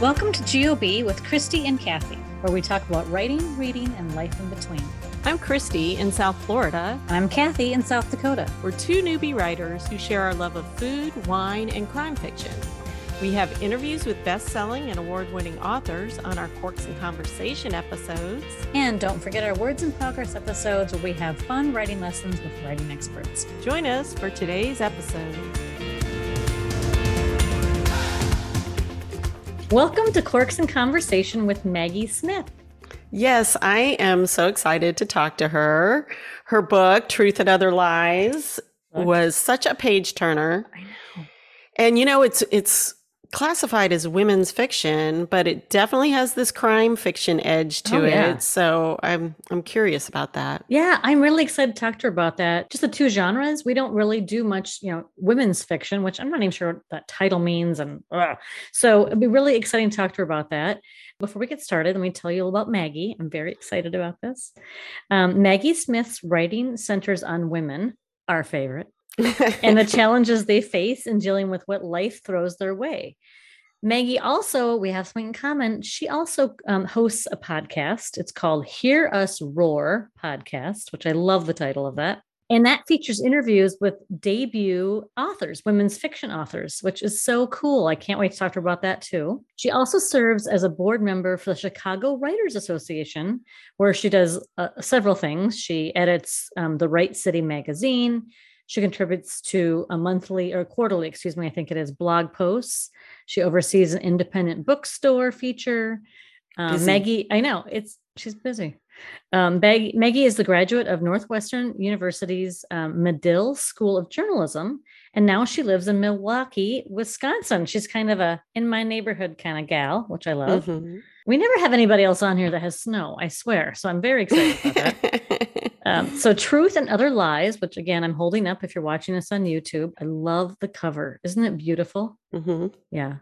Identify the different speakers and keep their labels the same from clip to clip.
Speaker 1: Welcome to GOB with Christy and Kathy, where we talk about writing, reading, and life in between.
Speaker 2: I'm Christy in South Florida.
Speaker 1: And I'm Kathy in South Dakota.
Speaker 2: We're two newbie writers who share our love of food, wine, and crime fiction. We have interviews with best selling and award winning authors on our Corks and Conversation episodes.
Speaker 1: And don't forget our Words in Progress episodes where we have fun writing lessons with writing experts.
Speaker 2: Join us for today's episode.
Speaker 1: Welcome to Corks and Conversation with Maggie Smith.
Speaker 2: Yes, I am so excited to talk to her. Her book, Truth and Other Lies, was such a page turner.
Speaker 1: I know.
Speaker 2: And you know, it's it's classified as women's fiction, but it definitely has this crime fiction edge to
Speaker 1: Oh, yeah.
Speaker 2: it. So I'm I'm curious about that.
Speaker 1: Yeah, I'm really excited to talk to her about that. Just the two genres. We don't really do much, you know, women's fiction, which I'm not even sure what that title means. And ugh. so it'd be really exciting to talk to her about that. Before we get started, let me tell you about Maggie. I'm very excited about this. Um, Maggie Smith's writing centers on women, our favorite, and the challenges they face in dealing with what life throws their way. Maggie also, we have something in common. She also um, hosts a podcast. It's called Hear Us Roar podcast, which I love the title of that. And that features interviews with debut authors, women's fiction authors, which is so cool. I can't wait to talk to her about that too. She also serves as a board member for the Chicago Writers Association, where she does uh, several things. She edits um, the Write City magazine. She contributes to a monthly or quarterly, excuse me, I think it is, blog posts. She oversees an independent bookstore feature. Um, Maggie, I know it's she's busy. Um, Mag- Maggie is the graduate of Northwestern University's um, Medill School of Journalism, and now she lives in Milwaukee, Wisconsin. She's kind of a in my neighborhood kind of gal, which I love.
Speaker 2: Mhm.
Speaker 1: We never have anybody else on here that has snow, I swear. So I'm very excited about that. Um, so, Truth and Other Lies, which again, I'm holding up if you're watching this on YouTube. I love the cover. Isn't it beautiful?
Speaker 2: Mm-hmm.
Speaker 1: Yeah.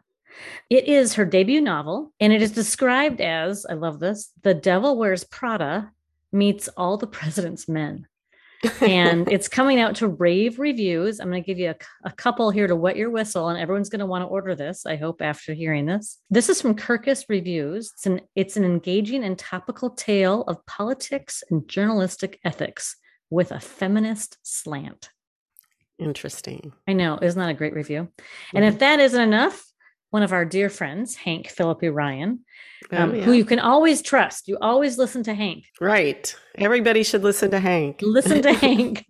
Speaker 1: It is her debut novel, and it is described as I love this The Devil Wears Prada meets all the president's men. And it's coming out to rave reviews. I'm going to give you a couple here to wet your whistle, and everyone's going to want to order this, I hope, after hearing this. This is from Kirkus Reviews. It's an, it's an engaging and topical tale of politics and journalistic ethics with a feminist slant.
Speaker 2: Interesting.
Speaker 1: I know, isn't that a great review? And if mm-hmm. that isn't enough, one of our dear friends, Hank Phillippi Ryan,
Speaker 2: Oh,
Speaker 1: um,
Speaker 2: yeah.
Speaker 1: who you can always trust. You always listen to Hank.
Speaker 2: Right. Everybody should listen to Hank.
Speaker 1: Listen to Hank.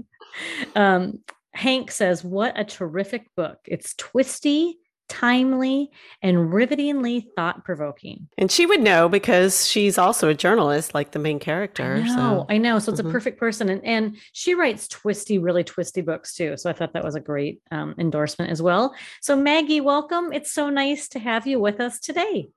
Speaker 1: Um, Hank says, What a terrific book. It's twisty, timely, and rivetingly thought provoking.
Speaker 2: And she would know because she's also a journalist, like the main character.
Speaker 1: I know,
Speaker 2: So
Speaker 1: I know. So it's
Speaker 2: Mhm.
Speaker 1: a perfect person. And, and she writes twisty, really twisty books too. So I thought that was a great um, endorsement as well. So, Maggie, welcome. It's so nice to have you with us today.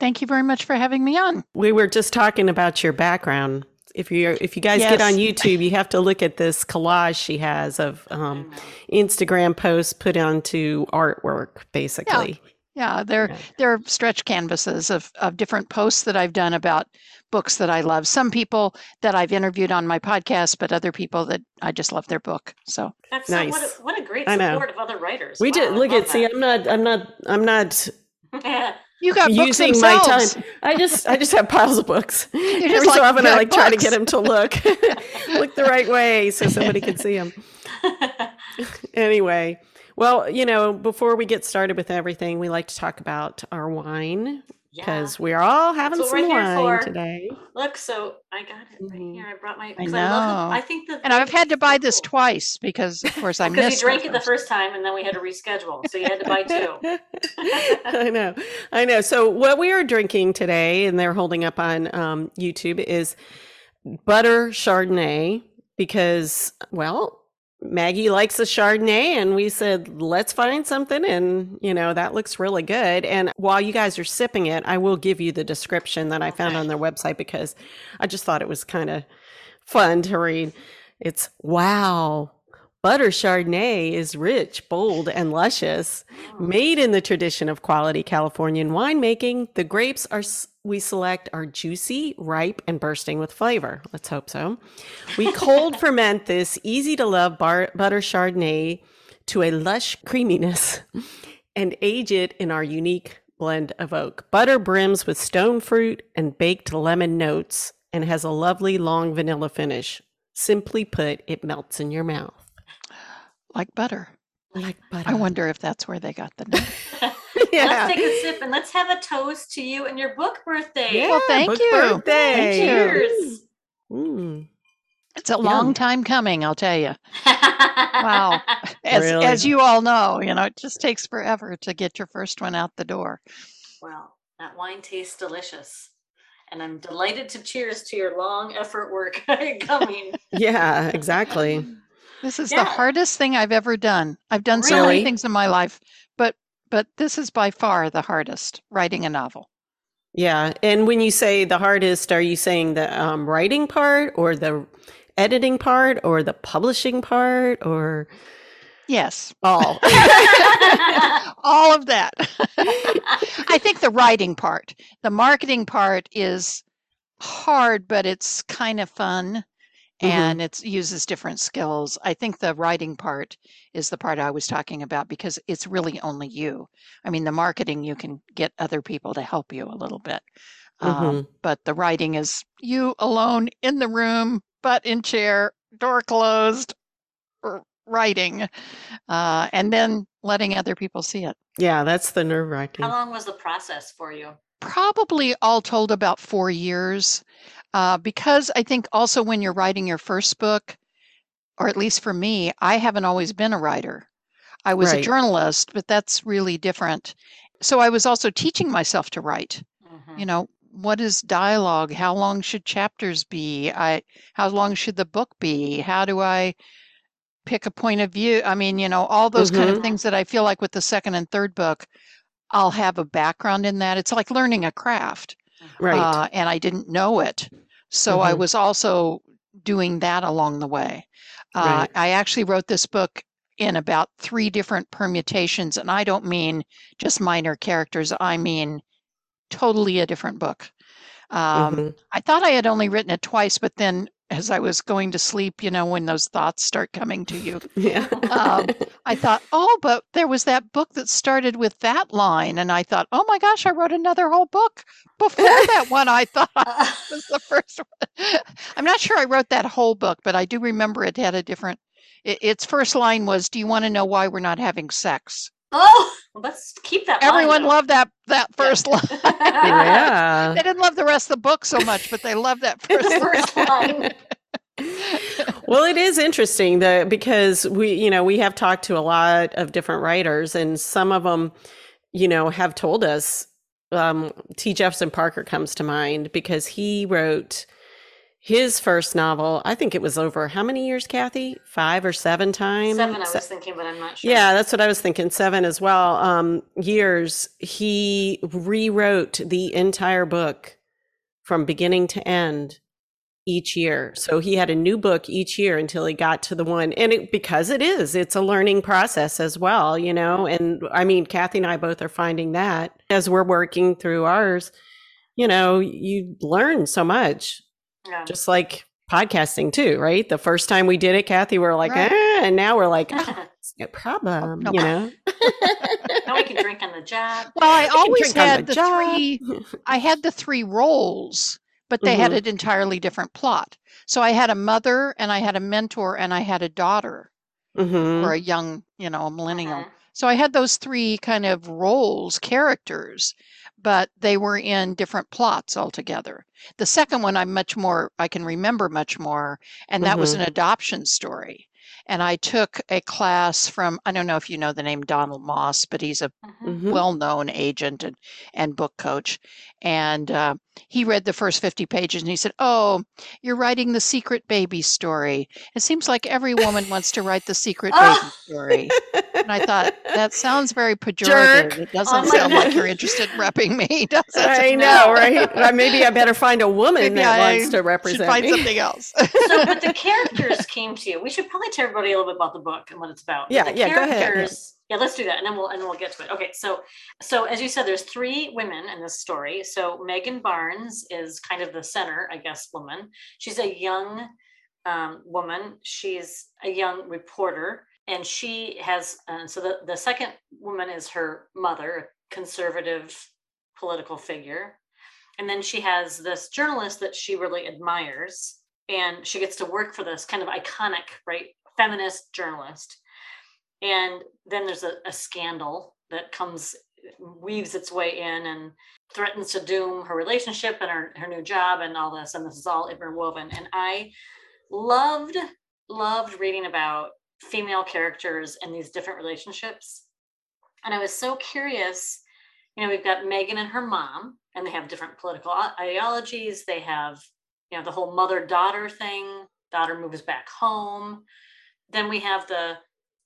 Speaker 3: Thank you very much for having me on.
Speaker 2: we were just talking about your background. If you if you guys get on YouTube, you have to look at this collage she has of um, Instagram posts put onto artwork, basically.
Speaker 3: Yeah, they're
Speaker 2: Yeah.
Speaker 3: they're stretch canvases of of different posts that I've done about books that I love. Some people that I've interviewed on my podcast, but other people that I just love their book. So
Speaker 1: That's
Speaker 2: so- what
Speaker 1: what,
Speaker 2: a-
Speaker 1: a, what a great
Speaker 2: I
Speaker 1: support of other writers.
Speaker 2: We did look at see. I'm not. I'm not. I'm not
Speaker 3: you got books
Speaker 2: using my time. I just. I just have piles of books.
Speaker 3: You're
Speaker 2: Every
Speaker 3: just
Speaker 2: so often, I
Speaker 3: "Got
Speaker 2: like try to get them to look look the right way so somebody can see them. Anyway, well, you know, before we get started with everything, we like to talk about our wine because we're all having
Speaker 1: That's
Speaker 2: some
Speaker 1: we're here
Speaker 2: wine
Speaker 1: for.
Speaker 2: today.
Speaker 1: Look, so I got it right
Speaker 2: Mhm.
Speaker 1: here. I brought my.
Speaker 3: I
Speaker 1: 'cause I, love
Speaker 3: know.
Speaker 1: I think the.
Speaker 3: And I've had to buy this
Speaker 1: cool.
Speaker 3: twice because, of course, I
Speaker 1: Because
Speaker 3: missed
Speaker 1: you drank
Speaker 3: it
Speaker 1: it the first time and then we had to reschedule, so you had to buy two.
Speaker 2: I know, I know. So what we are drinking today, and they're holding up on um, YouTube, is butter Chardonnay because, well, Maggie likes a Chardonnay, and we said let's find something, and you know that looks really good. And while you guys are sipping it, I will give you the description that I found on their website because I just thought it was kind of fun to read. It's wow. Butter Chardonnay is rich, bold, and luscious. Made in the tradition of quality Californian winemaking, the grapes are we select are juicy, ripe, and bursting with flavor. Let's hope so. We cold ferment this easy to love bar- butter Chardonnay to a lush creaminess and age it in our unique blend of oak. Butter brims with stone fruit and baked lemon notes and has a lovely long vanilla finish. Simply put, it melts in your mouth.
Speaker 3: Like butter.
Speaker 2: Like butter.
Speaker 3: I wonder if that's where they got the name.
Speaker 2: Yeah.
Speaker 1: Let's take a sip and let's have a toast to you and your book birthday.
Speaker 2: Yeah,
Speaker 3: Well, thank
Speaker 2: book
Speaker 3: you.
Speaker 2: Birthday.
Speaker 1: Cheers.
Speaker 2: Mm.
Speaker 3: It's a long time coming, I'll tell you. Wow. As,
Speaker 2: Really?
Speaker 3: as you all know, you know, it just takes forever to get your first one out the door.
Speaker 1: Well, that wine tastes delicious. And I'm delighted to cheers to your long effort work coming.
Speaker 2: Yeah, exactly.
Speaker 3: This is
Speaker 1: Yeah.
Speaker 3: the hardest thing I've ever done. I've done so many things in my life, but but this is by far the hardest, writing a novel.
Speaker 2: Yeah. And when you say the hardest, are you saying the um, writing part or the editing part or the publishing part or
Speaker 3: Yes.
Speaker 2: all?
Speaker 3: all of that. I think the writing part, the marketing part is hard, but it's kind of fun
Speaker 2: Mhm.
Speaker 3: and it uses different skills. I think the writing part is the part I was talking about because it's really only you. I mean, the marketing, you can get other people to help you a little bit. Um, but the writing is you alone in the room, butt in chair, door closed, r- writing, uh, and then letting other people see it.
Speaker 2: yeah, that's the nerve wracking.
Speaker 1: How long was the process for you?
Speaker 3: Probably all told about four years, uh, because I think also when you're writing your first book, or at least for me, I haven't always been a writer. I was a journalist, but that's really different. So I was also teaching myself to write.
Speaker 1: Mhm.
Speaker 3: you know what is dialogue how long should chapters be i how long should the book be how do i pick a point of view i mean you know all those kind
Speaker 1: Mhm.
Speaker 3: of things that i feel like with the second and third book i'll have a background in that it's like learning a craft
Speaker 2: Right.
Speaker 3: uh, and i didn't know it so i
Speaker 2: Mhm.
Speaker 3: was also doing that along the way uh,
Speaker 2: Right.
Speaker 3: i actually wrote this book in about three different permutations and i don't mean just minor characters i mean totally a different book um,
Speaker 2: Mhm.
Speaker 3: I thought I had only written it twice, but then as I was going to sleep, you know, when those thoughts start coming to you,
Speaker 2: Yeah.
Speaker 3: um, I thought, oh, but there was that book that started with that line. And I thought, oh my gosh, I wrote another whole book before that one. I thought was the first one. I'm not sure I wrote that whole book, but I do remember it had a different. It, its first line was, "Do you want to know why we're not having sex?"
Speaker 1: Oh, let's keep that.
Speaker 3: Everyone
Speaker 1: though.
Speaker 3: loved that that
Speaker 1: Yeah.
Speaker 3: first line.
Speaker 2: yeah.
Speaker 3: They didn't love the rest of the book so much, but they loved that first,
Speaker 1: First line.
Speaker 2: well, it is interesting that because we, you know, we have talked to a lot of different writers, and some of them, you know, have told us. Um, T. Jefferson Parker comes to mind because he wrote his first novel. I think it was over how many years, Kathy? Five or seven times.
Speaker 1: Seven, I
Speaker 2: Se-
Speaker 1: was thinking, but I'm not sure.
Speaker 2: Yeah, that's what I was thinking. Seven as well. Um, years. He rewrote the entire book from beginning to end each year. So he had a new book each year until he got to the one. And it, because it is, it's a learning process as well, you know. And I mean, Kathy and I both are finding that as we're working through ours, you know, you learn so much,
Speaker 1: Yeah.
Speaker 2: just like podcasting too, right? The first time we did it, Kathy, we are like,
Speaker 3: Right.
Speaker 2: ah, and now we're like, oh, no problem,
Speaker 3: no
Speaker 2: you know.
Speaker 1: now we can drink on the job.
Speaker 3: Well, I
Speaker 2: can
Speaker 3: always had
Speaker 2: the
Speaker 3: the, three. I had the three roles, but they had
Speaker 2: Mhm.
Speaker 3: an entirely different plot. So I had a mother, and I had a mentor, and I had a daughter,
Speaker 2: Mhm.
Speaker 3: or a young, you know, a millennial.
Speaker 1: Mhm.
Speaker 3: So I had those three kind of roles, characters, but they were in different plots altogether. The second one I'm much more I can remember much more, and that was
Speaker 2: Mhm.
Speaker 3: an adoption story. And I took a class from I don't know if you know the name Donald Maass, but he's a
Speaker 1: Mhm.
Speaker 2: Mhm.
Speaker 3: well-known agent and, and book coach and uh, he read the first 50 pages and he said oh you're writing the secret baby story it seems like every woman wants to write the secret
Speaker 1: Oh.
Speaker 3: baby story and i thought that sounds very pejorative
Speaker 2: Jerk.
Speaker 3: it doesn't
Speaker 1: Oh my
Speaker 3: sound like you're interested in repping me does it
Speaker 2: I
Speaker 1: No.
Speaker 2: know, right? Maybe I better find a woman
Speaker 3: Maybe
Speaker 2: that
Speaker 3: I
Speaker 2: wants to
Speaker 3: should
Speaker 2: represent
Speaker 3: find
Speaker 2: me.
Speaker 3: something else
Speaker 1: so, but the characters came to you. We should probably tell everybody a little bit about the book and what it's about.
Speaker 2: Yeah,
Speaker 1: the
Speaker 2: yeah, go ahead, yeah.
Speaker 1: Yeah, let's do that, and then we'll and we'll get to it. Okay, so so as you said, there's three women in this story. So Megan Barnes is kind of the center, I guess, woman. She's a young um, woman. She's a young reporter, and she has. Uh, so the the second woman is her mother, a conservative political figure. And then she has this journalist that she really admires. And she gets to work for this kind of iconic, right, feminist journalist. And then there's a, a scandal that comes, weaves its way in and threatens to doom her relationship and her, her new job and all this. And this is all interwoven. And I loved, loved reading about female characters and these different relationships. And I was so curious. You know, we've got Megan and her mom, and they have different political ideologies. They have, you know, the whole mother daughter thing. Daughter moves back home. Then we have the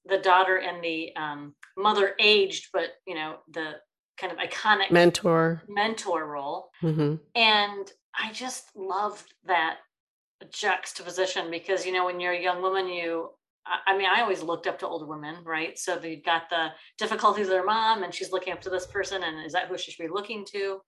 Speaker 1: the daughter and the um, mother aged, but you know, the kind of iconic
Speaker 2: mentor
Speaker 1: mentor role. Mm-hmm. And I just loved that juxtaposition because you know when you're a young woman you I mean, I always looked up to older women, right? So they've got the difficulties of their mom, and she's looking up to this person, and is that who she should be looking to?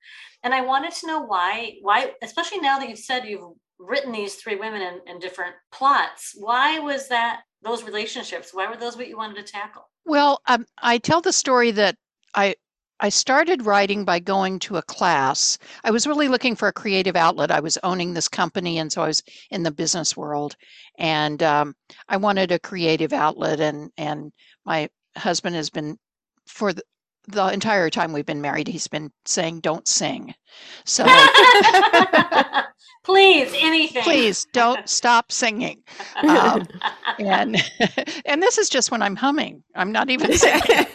Speaker 1: And I wanted to know why, why, especially now that you've said you've written these three women in, in different plots, why was that those relationships? Why were those what you wanted to tackle?
Speaker 3: Well, um, I tell the story that I I started writing by going to a class. I was really looking for a creative outlet. I was owning this company, and so I was in the business world, and um, I wanted a creative outlet. and And my husband has been for the, the entire time we've been married. He's been saying, "Don't sing." So
Speaker 1: please, anything.
Speaker 3: Please don't stop singing. Um, and and this is just when I'm humming. I'm not even singing.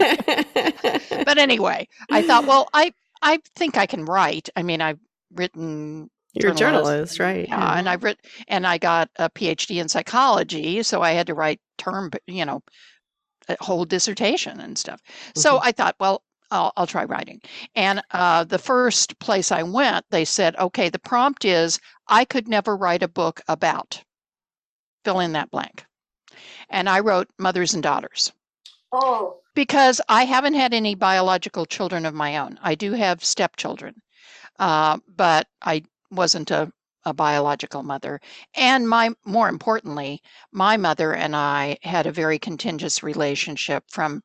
Speaker 3: but anyway, I thought, well, I I think I can write. I mean, I've written
Speaker 2: you're a journalist, right?
Speaker 3: Yeah, and I've written, and I got a PhD in psychology, so I had to write term, you know, a whole dissertation and stuff. Mm-hmm. So I thought, well, I'll, I'll try writing. And uh, the first place I went, they said, okay, the prompt is I could never write a book about. Fill in that blank. And I wrote Mothers and Daughters.
Speaker 1: Oh.
Speaker 3: Because I haven't had any biological children of my own. I do have stepchildren, uh, but I wasn't a, a biological mother. And my more importantly, my mother and I had a very contentious relationship from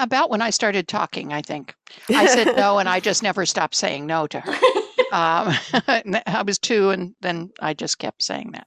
Speaker 3: about when I started talking, I think. I said no, and I just never stopped saying no to her. Um, I was two, and then I just kept saying that.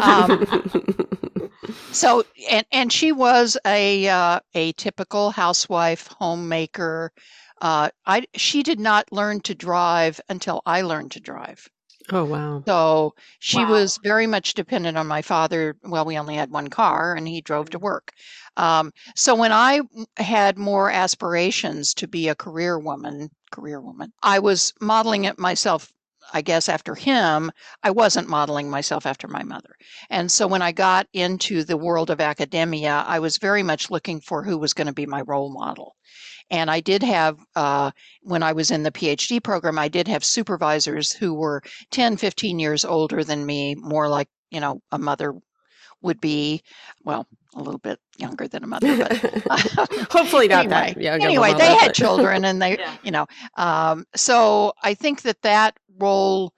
Speaker 3: Um, so, and and she was a uh, a typical housewife, homemaker. Uh, I she did not learn to drive until I learned to drive.
Speaker 2: Oh, wow.
Speaker 3: So she wow. was very much dependent on my father. Well, we only had one car and he drove to work. Um, so when I had more aspirations to be a career woman, career woman, I was modeling it myself I guess after him, I wasn't modeling myself after my mother. And so when I got into the world of academia, I was very much looking for who was going to be my role model. And I did have, uh, when I was in the PhD program, I did have supervisors who were 10, 15 years older than me, more like, you know, a mother would be, well, a little bit younger than a mother, but
Speaker 2: hopefully not
Speaker 3: anyway,
Speaker 2: that young.
Speaker 3: Anyway, they had children and they, yeah. you know, um, so I think that that role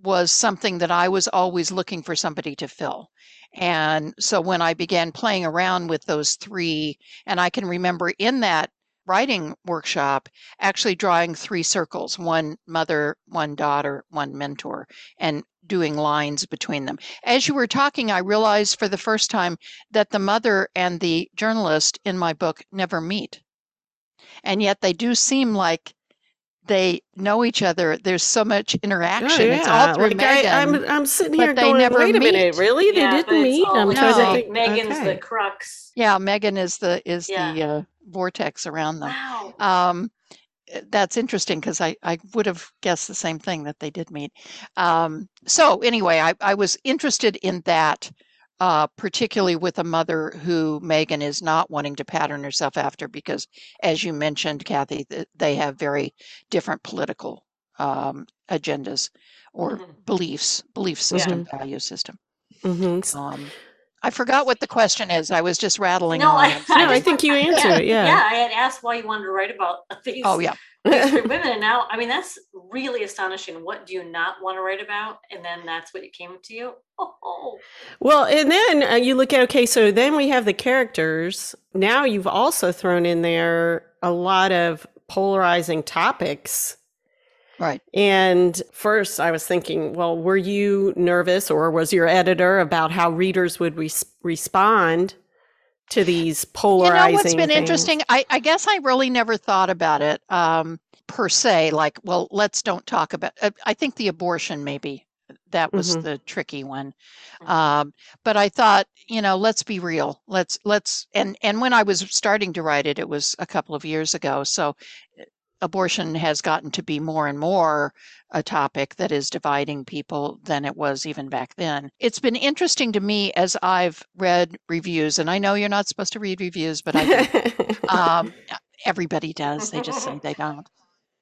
Speaker 3: was something that I was always looking for somebody to fill. And so when I began playing around with those three, and I can remember in that writing workshop actually drawing three circles one mother, one daughter, one mentor, and doing lines between them. As you were talking, I realized for the first time that the mother and the journalist in my book never meet. And yet they do seem like they know each other. There's so much interaction. Oh, yeah. It's all through like Megan.
Speaker 2: I, am I'm, I'm sitting here going, wait a meet. minute, really?
Speaker 1: Yeah,
Speaker 2: they didn't meet?
Speaker 1: I'm no. trying to think. Megan's okay. the crux.
Speaker 3: Yeah, Megan is the is yeah. the uh, vortex around them.
Speaker 1: Wow.
Speaker 3: Um, eh, that's interesting because I, I would have guessed the same thing that they did meet. Um, so anyway, I, I was interested in that, uh, particularly with a mother who Megan is not wanting to pattern herself after because, as you mentioned, Kathy, they have very different political um, agendas or mm-hmm. beliefs, belief system, yeah. value system. Mm-hmm. Um, I forgot what the question is. I was just rattling
Speaker 1: no,
Speaker 3: on.
Speaker 1: I,
Speaker 2: I no, I think you answered it. Yeah.
Speaker 1: Yeah, I had asked why you wanted to write about these.
Speaker 3: Oh yeah.
Speaker 1: these women, and now I mean that's really astonishing. What do you not want to write about? And then that's what it came to you. Oh.
Speaker 2: Well, and then uh, you look at okay, so then we have the characters. Now you've also thrown in there a lot of polarizing topics
Speaker 3: Right.
Speaker 2: And first, I was thinking, well, were you nervous or was your editor about how readers would res- respond to these polarizing?
Speaker 3: You know what's been
Speaker 2: things?
Speaker 3: interesting? I, I guess I really never thought about it um, per se. Like, well, let's don't talk about. Uh, I think the abortion maybe that was
Speaker 2: Mhm.
Speaker 3: the tricky one. Um, but I thought, you know, let's be real. Let's let's and and when I was starting to write it, it was a couple of years ago. So abortion has gotten to be more and more a topic that is dividing people than it was even back then. It's been interesting to me as I've read reviews, and I know you're not supposed to read reviews, but I um, everybody does. They just say they don't.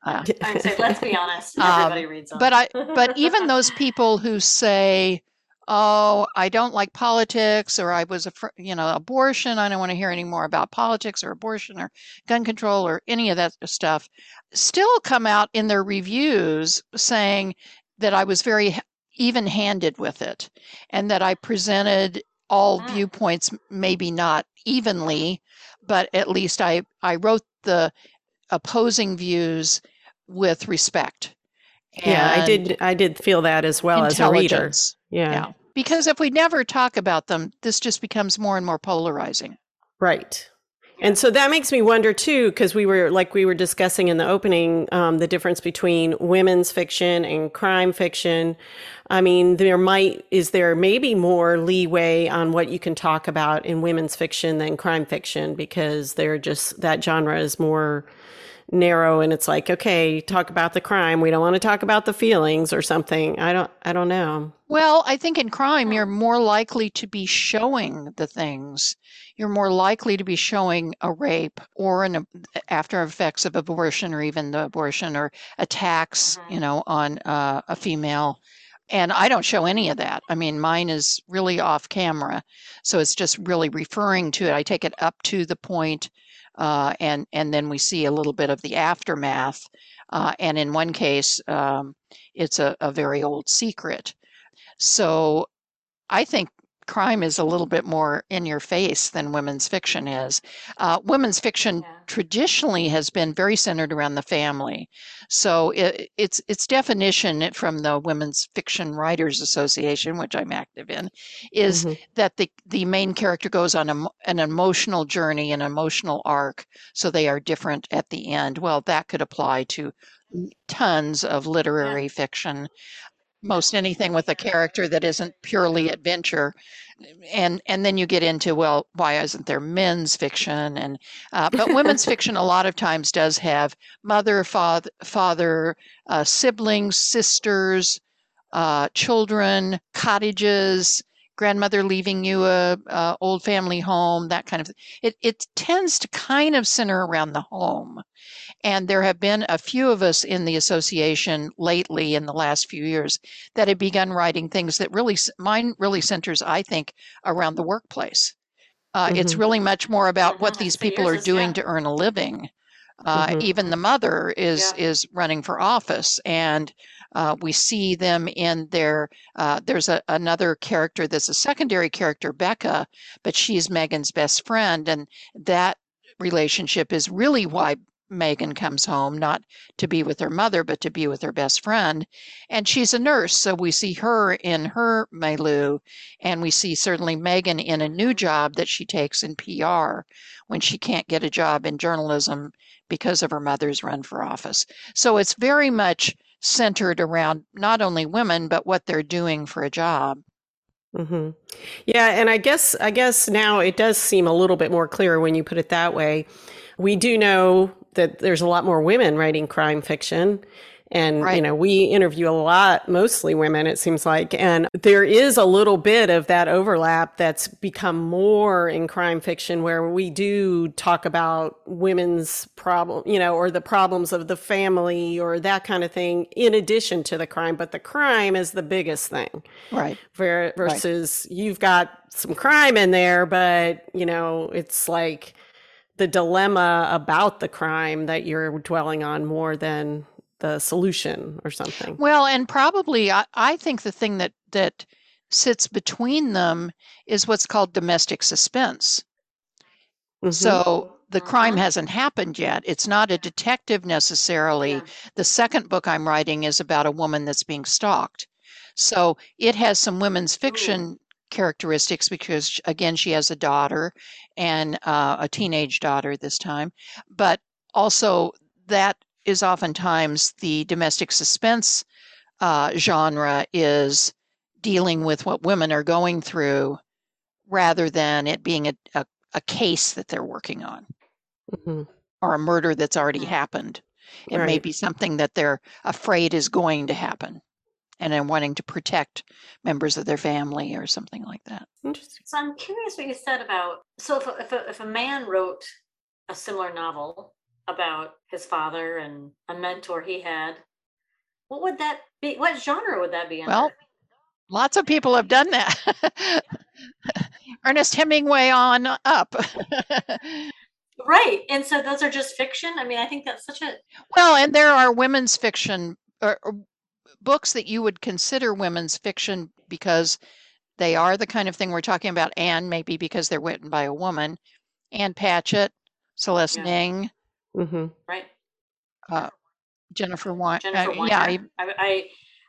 Speaker 3: Uh,
Speaker 1: I'd say, let's be honest.
Speaker 3: Um,
Speaker 1: Everybody reads them.
Speaker 3: but I but even those people who say, "Oh, I don't like politics," or "I was a you know abortion," I don't want to hear any more about politics or abortion or gun control or any of that stuff, still come out in their reviews saying that I was very even-handed with it, and that I presented all
Speaker 1: Mm.
Speaker 3: viewpoints, maybe not evenly, but at least I I wrote the opposing views with respect.
Speaker 2: yeah, I did. I did feel that as well as a reader. Yeah,
Speaker 3: Yeah. Because if we never talk about them, this just becomes more and more polarizing.
Speaker 2: right. And so that makes me wonder too, because we were like we were discussing in the opening, um, the difference between women's fiction and crime fiction. I mean, there might is there maybe more leeway on what you can talk about in women's fiction than crime fiction because they're just that genre is more narrow and it's like okay talk about the crime we don't want to talk about the feelings or something i don't i don't know
Speaker 3: Well, I think in crime, you're more likely to be showing the things. You're more likely to be showing a rape or an after effects of abortion or even the abortion or attacks,
Speaker 1: Mhm.
Speaker 3: you know, on uh, a female. And I don't show any of that. I mean, mine is really off camera. So it's just really referring to it. I take it up to the point, uh, and, and then we see a little bit of the aftermath. Uh, and in one case, um, it's a, a very old secret. So I think crime is a little bit more in your face than women's fiction is. Uh, women's fiction
Speaker 1: Yeah.
Speaker 3: traditionally has been very centered around the family. So it, its its definition from the Women's Fiction Writers Association, which I'm active in, is
Speaker 2: Mhm.
Speaker 3: that the the main character goes on a, an emotional journey, an emotional arc, so they are different at the end. Well, that could apply to tons of literary fiction most anything with a character that isn't purely adventure. And and then you get into well why isn't there men's fiction? And uh, but women's fiction a lot of times does have mother father father uh, siblings sisters uh, children cottages grandmother leaving you a, a old family home that kind of it it tends to kind of center around the home and there have been a few of us in the association lately in the last few years that have begun writing things that really, mine really centers, I think, around the workplace. Uh, It's
Speaker 2: Mhm.
Speaker 3: really much more about what
Speaker 1: Mhm.
Speaker 3: these
Speaker 1: So
Speaker 3: people are
Speaker 1: is-
Speaker 3: doing
Speaker 1: yeah.
Speaker 3: to earn a living. Uh,
Speaker 2: Mhm.
Speaker 3: Even the mother is
Speaker 1: Yeah.
Speaker 3: is running for office, and uh, we see them in their. Uh, there's a, another character that's a secondary character, Becca, but she's Megan's best friend, and that relationship is really why Megan comes home, not to be with her mother, but to be with her best friend. And she's a nurse, so we see her in her milieu, and we see certainly Megan in a new job that she takes in PR when she can't get a job in journalism because of her mother's run for office. So it's very much centered around not only women, but what they're doing for a job.
Speaker 2: hmm Yeah, and I guess I guess now it does seem a little bit more clear when you put it that way. We do know that there's a lot more women writing crime fiction. And, you know, we interview a lot, mostly women, it seems like. And there is a little bit of that overlap that's become more in crime fiction where we do talk about women's problem, you know, or the problems of the family or that kind of thing in addition to the crime. But the crime is the biggest thing
Speaker 3: Right.
Speaker 2: ver- versus you've got some crime in there, but you know, it's like the dilemma about the crime that you're dwelling on more than the solution or something.
Speaker 3: Well, and probably I, I think the thing that that sits between them is what's called domestic suspense.
Speaker 2: Mhm.
Speaker 3: So the crime
Speaker 1: Mhm.
Speaker 3: hasn't happened yet. It's not a detective necessarily.
Speaker 1: Yeah.
Speaker 3: The second book I'm writing is about a woman that's being stalked. So it has some women's fiction characteristics because, again, she has a daughter and uh, a teenage daughter this time. But also, that is oftentimes the domestic suspense uh, genre is dealing with what women are going through rather than it being a, a, a case that they're working on
Speaker 2: hmm
Speaker 3: or a murder that's already
Speaker 1: Mhm.
Speaker 3: happened. It may be something that they're afraid is going to happen and then wanting to protect members of their family or something like that.
Speaker 2: Interesting.
Speaker 1: So I'm curious what you said about so if a, if a, if a man wrote a similar novel about his father and a mentor he had, what would that be? What genre would that be under?
Speaker 3: Well, lots of people have done that. Ernest Hemingway on up.
Speaker 1: right. And so those are just fiction. I mean, I think that's such a
Speaker 3: well, and there are women's fiction or, or books that you would consider women's fiction because they are the kind of thing we're talking about, and maybe because they're written by a woman. Ann Patchett, Celeste
Speaker 1: Yeah.
Speaker 3: Ng,
Speaker 2: hmm
Speaker 1: right.
Speaker 3: uh, Jennifer Weiner.
Speaker 1: Jennifer
Speaker 3: uh, yeah,
Speaker 1: I, I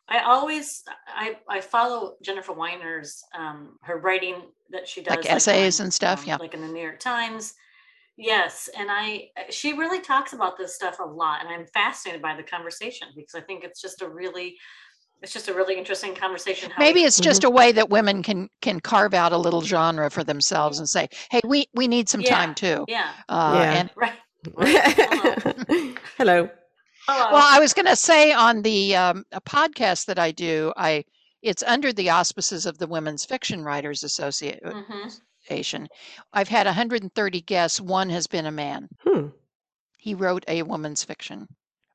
Speaker 1: I always I I follow Jennifer Weiner's um her writing that she does
Speaker 3: Like essays
Speaker 1: on,
Speaker 3: and stuff,
Speaker 1: um,
Speaker 3: yeah.
Speaker 1: like in the New York Times. Yes, and I she really talks about this stuff a lot, and I'm fascinated by the conversation because I think it's just a really it's just a really interesting conversation. how
Speaker 3: maybe
Speaker 1: we-
Speaker 3: it's just a way that women can can carve out a little genre for themselves and say, "Hey, we we need some
Speaker 1: Yeah.
Speaker 3: time too."
Speaker 1: yeah
Speaker 3: Uh,
Speaker 2: Yeah.
Speaker 3: And
Speaker 1: right. Hello.
Speaker 2: Hello.
Speaker 1: Hello.
Speaker 3: well, I was going to say on the um, a podcast that I do, I it's under the auspices of the Women's Fiction Writers Associ-
Speaker 1: Mhm.
Speaker 3: Association. I've had 130 guests. One has been a man.
Speaker 2: Hmm.
Speaker 3: He wrote a woman's fiction,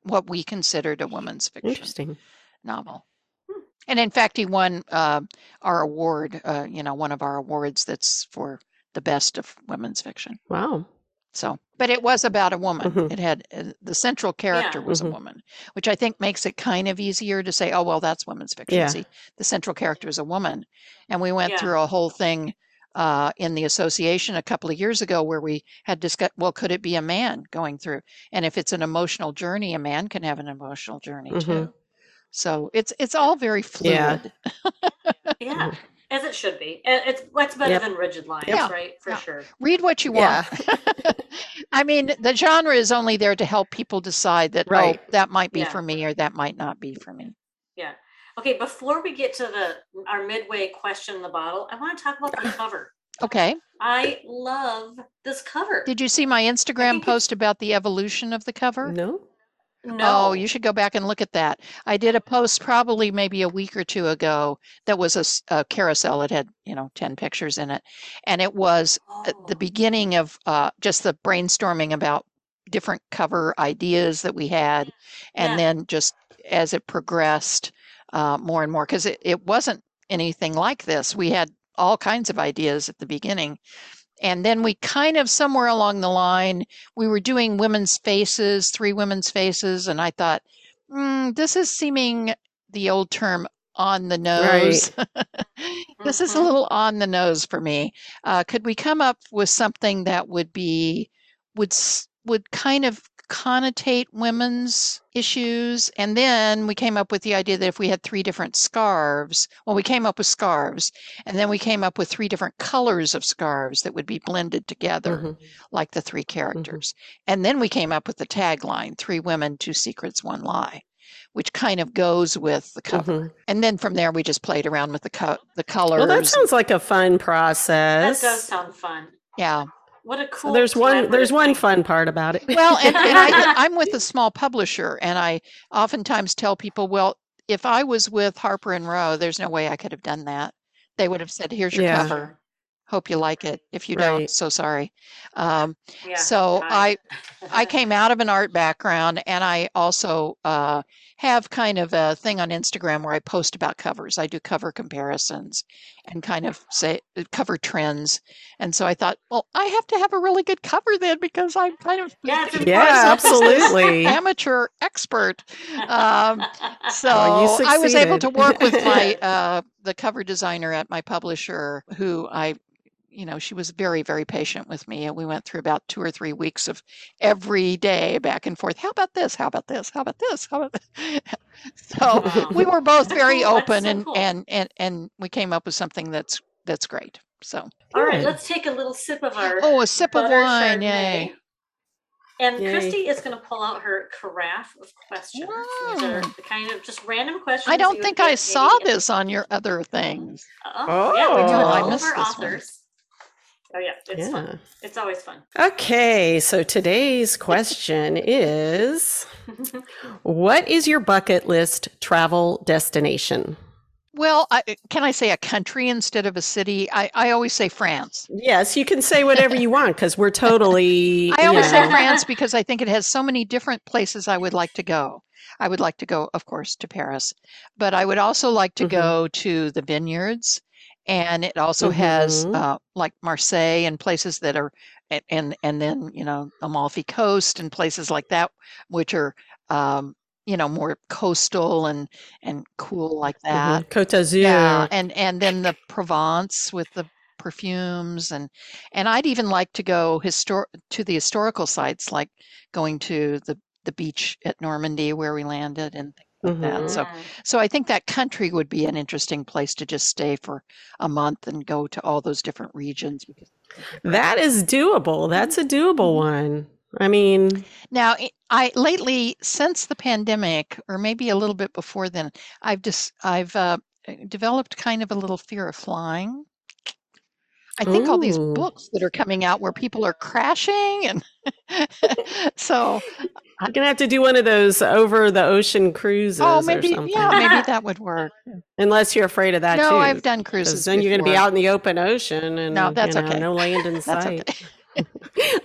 Speaker 3: what we considered a woman's fiction
Speaker 2: Interesting.
Speaker 3: novel.
Speaker 1: Hmm.
Speaker 3: And in fact, he won uh, our award, uh, you know, one of our awards that's for the best of women's fiction.
Speaker 2: Wow.
Speaker 3: So, but it was about a woman.
Speaker 2: Mhm.
Speaker 3: It had uh, the central character was
Speaker 2: Mhm.
Speaker 3: a woman, which I think makes it kind of easier to say, oh, well, that's women's fiction.
Speaker 2: Yeah.
Speaker 3: See, the central character is a woman. And we went
Speaker 1: Yeah.
Speaker 3: through a whole thing uh, in the association a couple of years ago where we had discussed, well, could it be a man going through? And if it's an emotional journey, a man can have an emotional journey
Speaker 2: Mhm.
Speaker 3: too. So it's it's all very
Speaker 2: Yeah.
Speaker 3: fluid.
Speaker 1: Yeah, as it should be. It's what's better
Speaker 2: Yep.
Speaker 1: than rigid lines,
Speaker 3: Yeah.
Speaker 1: right? For
Speaker 3: Yeah.
Speaker 1: sure.
Speaker 3: Read what you
Speaker 2: Yeah.
Speaker 3: want. I mean, the genre is only there to help people decide that, oh,
Speaker 2: Right.
Speaker 3: oh, that might be
Speaker 1: Yeah.
Speaker 3: for me or that might not be for me.
Speaker 1: Yeah. Okay, before we get to the our midway question in the bottle, I want to talk about the cover.
Speaker 3: Okay.
Speaker 1: I love this cover.
Speaker 3: Did you see my Instagram post about the evolution of the cover?
Speaker 2: No.
Speaker 1: No.
Speaker 3: Oh, you should go back and look at that. I did a post probably maybe a week or two ago that was a, s- a carousel. It had, you know, 10 pictures in it. And it was the
Speaker 1: Oh,
Speaker 3: beginning of uh, just the brainstorming about different cover ideas that we had. And
Speaker 1: Yeah.
Speaker 3: then just as it progressed uh, more and more, because it, it wasn't anything like this. We had all kinds of ideas at the beginning. And then we kind of somewhere along the line, we were doing women's faces, three women's faces. And I thought, mm, this is seeming the old term on the nose. this is a
Speaker 1: Mhm.
Speaker 3: little on the nose for me. Uh, could we come up with something that would be would would kind of connotate women's issues and then we came up with the idea that if we had three different scarves well we came up with scarves and then we came up with three different colors of scarves that would be blended together
Speaker 2: Mhm.
Speaker 3: like the three characters and then we came up with the tagline three women two secrets one lie which kind of goes with the cover
Speaker 2: Mhm.
Speaker 3: and then from there we just played around with the co- the colors
Speaker 2: Well, that sounds like a fun process.
Speaker 1: that does sound fun.
Speaker 3: yeah
Speaker 1: What a
Speaker 2: So
Speaker 1: cool.
Speaker 2: there's one. There's
Speaker 1: collaborative
Speaker 2: one fun part about it.
Speaker 3: well and, and I, i'm with a small publisher and i oftentimes tell people well if i was with harper and row there's no way i could have done that they would have said here's your
Speaker 2: Yeah.
Speaker 3: cover hope you like it if you don't so sorry um,
Speaker 1: Yeah.
Speaker 3: so
Speaker 1: I-
Speaker 3: I came out of an art background and I also uh, have kind of a thing on Instagram where I post about covers. I do cover comparisons and kind of say uh, cover trends. And so I thought, well, I have to have a really good cover then because I'm kind of
Speaker 1: Yeah,
Speaker 2: Yeah, absolutely.
Speaker 3: amateur expert. Um, so
Speaker 2: Oh,
Speaker 3: I was able to work with my uh, the cover designer at my publisher, who I, you know, she was very, very patient with me. And we went through about two or three weeks of every day back and forth. How about this? How about this? How about this? How about this? so
Speaker 1: Wow.
Speaker 3: we were both very
Speaker 1: cool.
Speaker 3: Open
Speaker 1: so
Speaker 3: and,
Speaker 1: cool.
Speaker 3: and and and we came up with something that's that's great. So
Speaker 1: All right,
Speaker 2: Good.
Speaker 1: let's take a little sip of our
Speaker 3: oh, a sip of wine,
Speaker 1: Chardonnay.
Speaker 3: yay!
Speaker 1: And
Speaker 2: Yay.
Speaker 1: Christy is going to pull out her carafe of questions. These are
Speaker 3: Mm.
Speaker 1: the kind of just random questions.
Speaker 3: I don't think I saw this on your other things.
Speaker 1: Oh, yeah, we do
Speaker 2: Oh.
Speaker 1: it
Speaker 2: I
Speaker 1: all of
Speaker 3: missed
Speaker 1: our
Speaker 3: this one.
Speaker 1: Authors. Oh yeah, it's fun. It's always fun.
Speaker 2: Okay, so today's question is What is your bucket list travel destination?
Speaker 3: Well, I, can I say a country instead of a city? I, I always say France.
Speaker 2: Yes, you can say whatever you want because we're totally.
Speaker 3: I
Speaker 2: you
Speaker 3: always say France because I think it has so many different places I would like to go. I would like to go, of course, to Paris, but I would also like to
Speaker 2: Mhm.
Speaker 3: go to the vineyards. And it also has
Speaker 2: Mhm.
Speaker 3: uh, like Marseille and places that are, and, and then you know Amalfi Coast and places like that, which are um, you know more coastal and and cool like that.
Speaker 2: mhm, Côte d'Azur.
Speaker 3: Yeah, and and then the Provence with the perfumes and and I'd even like to go histor- to the historical sites like going to the the beach at Normandy where we landed and things like that. So
Speaker 1: Mm.
Speaker 3: so I think that country would be an interesting place to just stay for a month and go to all those different regions because
Speaker 2: That is doable. That's a doable one. I mean,
Speaker 3: Now, I- I lately, since the pandemic, or maybe a little bit before then, I've just I've uh, developed kind of a little fear of flying. I think all these books that are coming out where people are crashing, and so
Speaker 2: I'm going to have to do one of those over the ocean cruises
Speaker 3: oh,
Speaker 2: or
Speaker 3: maybe
Speaker 2: something.
Speaker 3: yeah, maybe that would work.
Speaker 2: Unless you're afraid of that
Speaker 3: no,
Speaker 2: too.
Speaker 3: I've done cruises.
Speaker 2: then you're going to be out in the open ocean and
Speaker 3: No, that's
Speaker 2: you know,
Speaker 3: okay.
Speaker 2: no land in
Speaker 3: That's
Speaker 2: sight.
Speaker 3: okay.